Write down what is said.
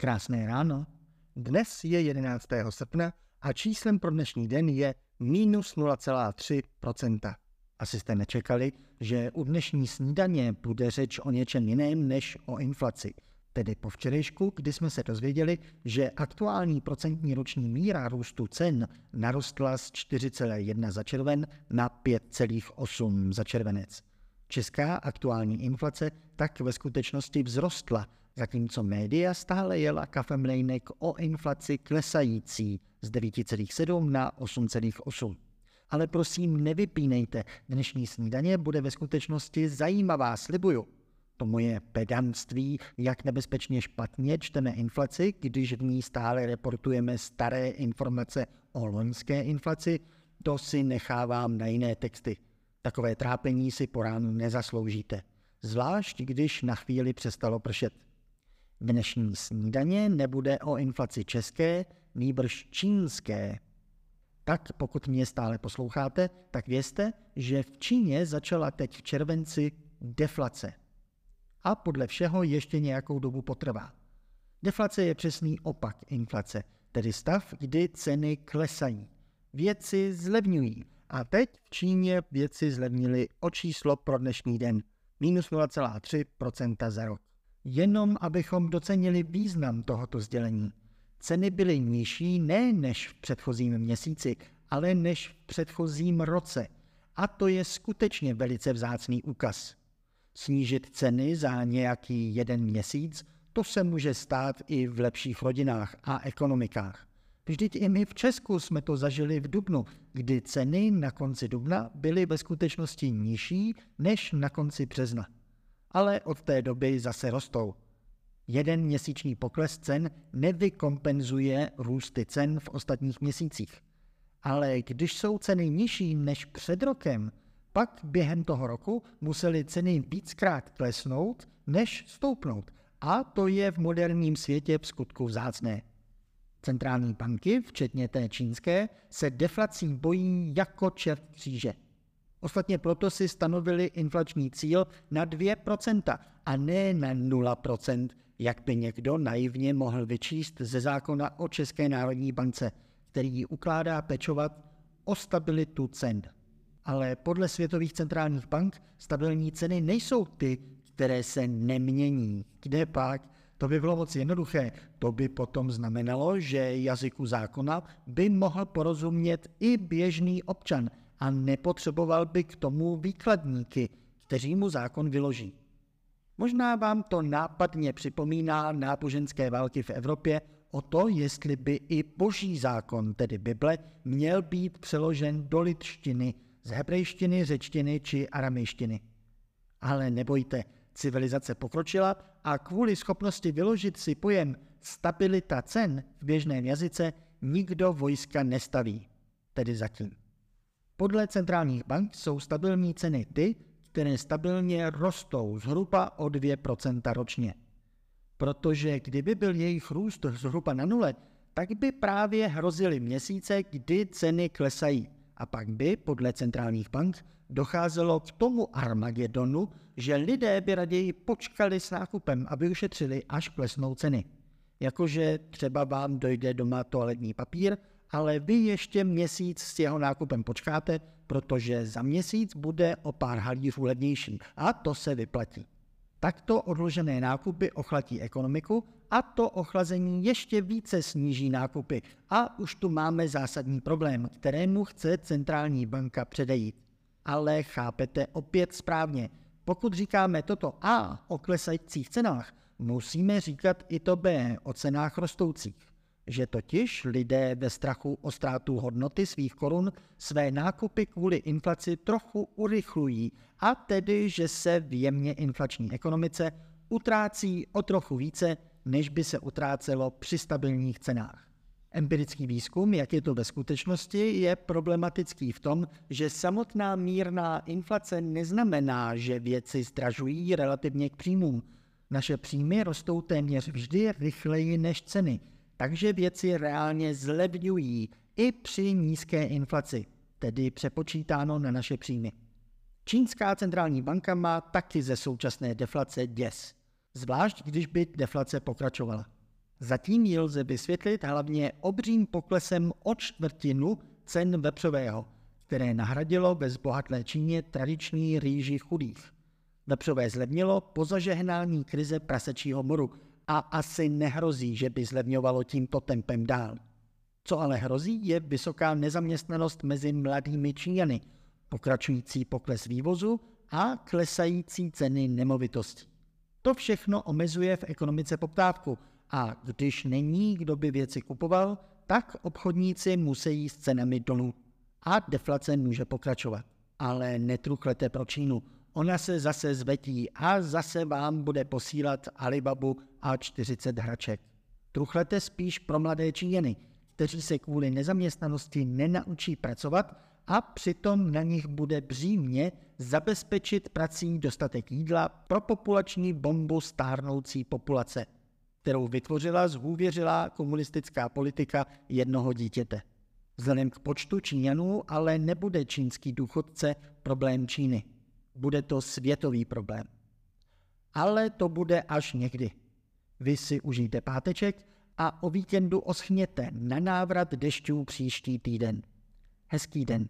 Krásné ráno. Dnes je 11. srpna a číslem pro dnešní den je minus 0,3%. Asi jste nečekali, že u dnešní snídaně bude řeč o něčem jiném než o inflaci. Tedy po včerejšku, kdy jsme se dozvěděli, že aktuální procentní roční míra růstu cen narostla z 4,1 za červen na 5,8 za červenec. Česká aktuální inflace tak ve skutečnosti vzrostla, zatímco média stále jela kafemlejnek o inflaci klesající z 9,7 na 8,8. Ale prosím, nevypínejte, dnešní snídaně bude ve skutečnosti zajímavá, slibuju. To moje pedantství, jak nebezpečně špatně čteme inflaci, když v ní stále reportujeme staré informace o loňské inflaci, to si nechávám na jiné texty. Takové trápení si po ránu nezasloužíte, zvlášť když na chvíli přestalo pršet. Dnešní snídaně nebude o inflaci české, nýbrž čínské. Tak pokud mě stále posloucháte, tak vězte, že v Číně začala teď v červenci deflace. A podle všeho ještě nějakou dobu potrvá. Deflace je přesný opak inflace, tedy stav, kdy ceny klesají. Věci zlevňují. A teď v Číně věci zlevnily o číslo pro dnešní den. Minus 0,3% za rok. Jenom abychom docenili význam tohoto sdělení. Ceny byly nižší ne než v předchozím měsíci, ale než v předchozím roce. A to je skutečně velice vzácný úkaz. Snížit ceny za nějaký jeden měsíc, to se může stát i v lepších rodinách a ekonomikách. Vždyť i my v Česku jsme to zažili v Dubnu, kdy ceny na konci Dubna byly ve skutečnosti nižší než na konci března. Ale od té doby zase rostou. Jeden měsíční pokles cen nevykompenzuje růsty cen v ostatních měsících. Ale když jsou ceny nižší než před rokem, pak během toho roku museli ceny víckrát klesnout, než stoupnout. A to je v moderním světě v skutku vzácné. Centrální banky, včetně té čínské, se deflací bojí jako čert kříže. Ostatně proto si stanovili inflační cíl na 2% a ne na 0%, jak by někdo naivně mohl vyčíst ze zákona o České národní bance, který ukládá pečovat o stabilitu cen. Ale podle světových centrálních bank stabilní ceny nejsou ty, které se nemění. Kde pak? To by bylo moc jednoduché. To by potom znamenalo, že jazyku zákona by mohl porozumět i běžný občan a nepotřeboval by k tomu výkladníky, kteří mu zákon vyloží. Možná vám to nápadně připomíná náboženské války v Evropě o to, jestli by i boží zákon, tedy Bible, měl být přeložen do litštiny, z hebrejštiny, řečtiny či aramejštiny. Ale nebojte, civilizace pokročila a kvůli schopnosti vyložit si pojem stabilita cen v běžném jazyce nikdo vojska nestaví, tedy zatím. Podle centrálních bank jsou stabilní ceny ty, které stabilně rostou zhruba o 2% ročně. Protože kdyby byl jejich růst zhruba na nule, tak by právě hrozily měsíce, kdy ceny klesají. A pak by, podle centrálních bank, docházelo k tomu Armagedonu, že lidé by raději počkali s nákupem, aby ušetřili, až klesnou ceny. Jakože třeba vám dojde doma toaletní papír, ale vy ještě měsíc s jeho nákupem počkáte, protože za měsíc bude o pár halířů levnější a to se vyplatí. Takto odložené nákupy ochlatí ekonomiku a to ochlazení ještě více sníží nákupy. A už tu máme zásadní problém, kterému chce centrální banka předejít. Ale chápete opět správně, pokud říkáme toto A o klesajících cenách, musíme říkat i to B o cenách rostoucích že totiž lidé ve strachu o ztrátu hodnoty svých korun své nákupy kvůli inflaci trochu urychlují a tedy, že se v jemně inflační ekonomice utrácí o trochu více, než by se utrácelo při stabilních cenách. Empirický výzkum, jak je to ve skutečnosti, je problematický v tom, že samotná mírná inflace neznamená, že věci zdražují relativně k příjmům. Naše příjmy rostou téměř vždy rychleji než ceny – takže věci reálně zlevňují i při nízké inflaci, tedy přepočítáno na naše příjmy. Čínská centrální banka má taky ze současné deflace děs, zvlášť když by deflace pokračovala. Zatím ji lze vysvětlit hlavně obřím poklesem o čtvrtinu cen vepřového, které nahradilo ve zbohatlé Číně tradiční rýži chudých. Vepřové zlevnilo po zažehnání krize prasečího moru a asi nehrozí, že by zlevňovalo tímto tempem dál. Co ale hrozí, je vysoká nezaměstnanost mezi mladými Číňany, pokračující pokles vývozu a klesající ceny nemovitostí. To všechno omezuje v ekonomice poptávku a když není, kdo by věci kupoval, tak obchodníci musí s cenami dolů a deflace může pokračovat. Ale netruchlete pro Čínu. Ona se zase zvetí a zase vám bude posílat Alibabu a 40 hraček. Truchlete spíš pro mladé Číňany, kteří se kvůli nezaměstnanosti nenaučí pracovat a přitom na nich bude břímně zabezpečit prací dostatek jídla pro populační bombu stárnoucí populace, kterou vytvořila zhůvěřilá komunistická politika jednoho dítěte. Vzhledem k počtu Číňanů ale nebude čínský důchodce problém Číny. Bude to světový problém. Ale to bude až někdy. Vy si užijte páteček a o víkendu oschněte na návrat dešťů příští týden. Hezký den.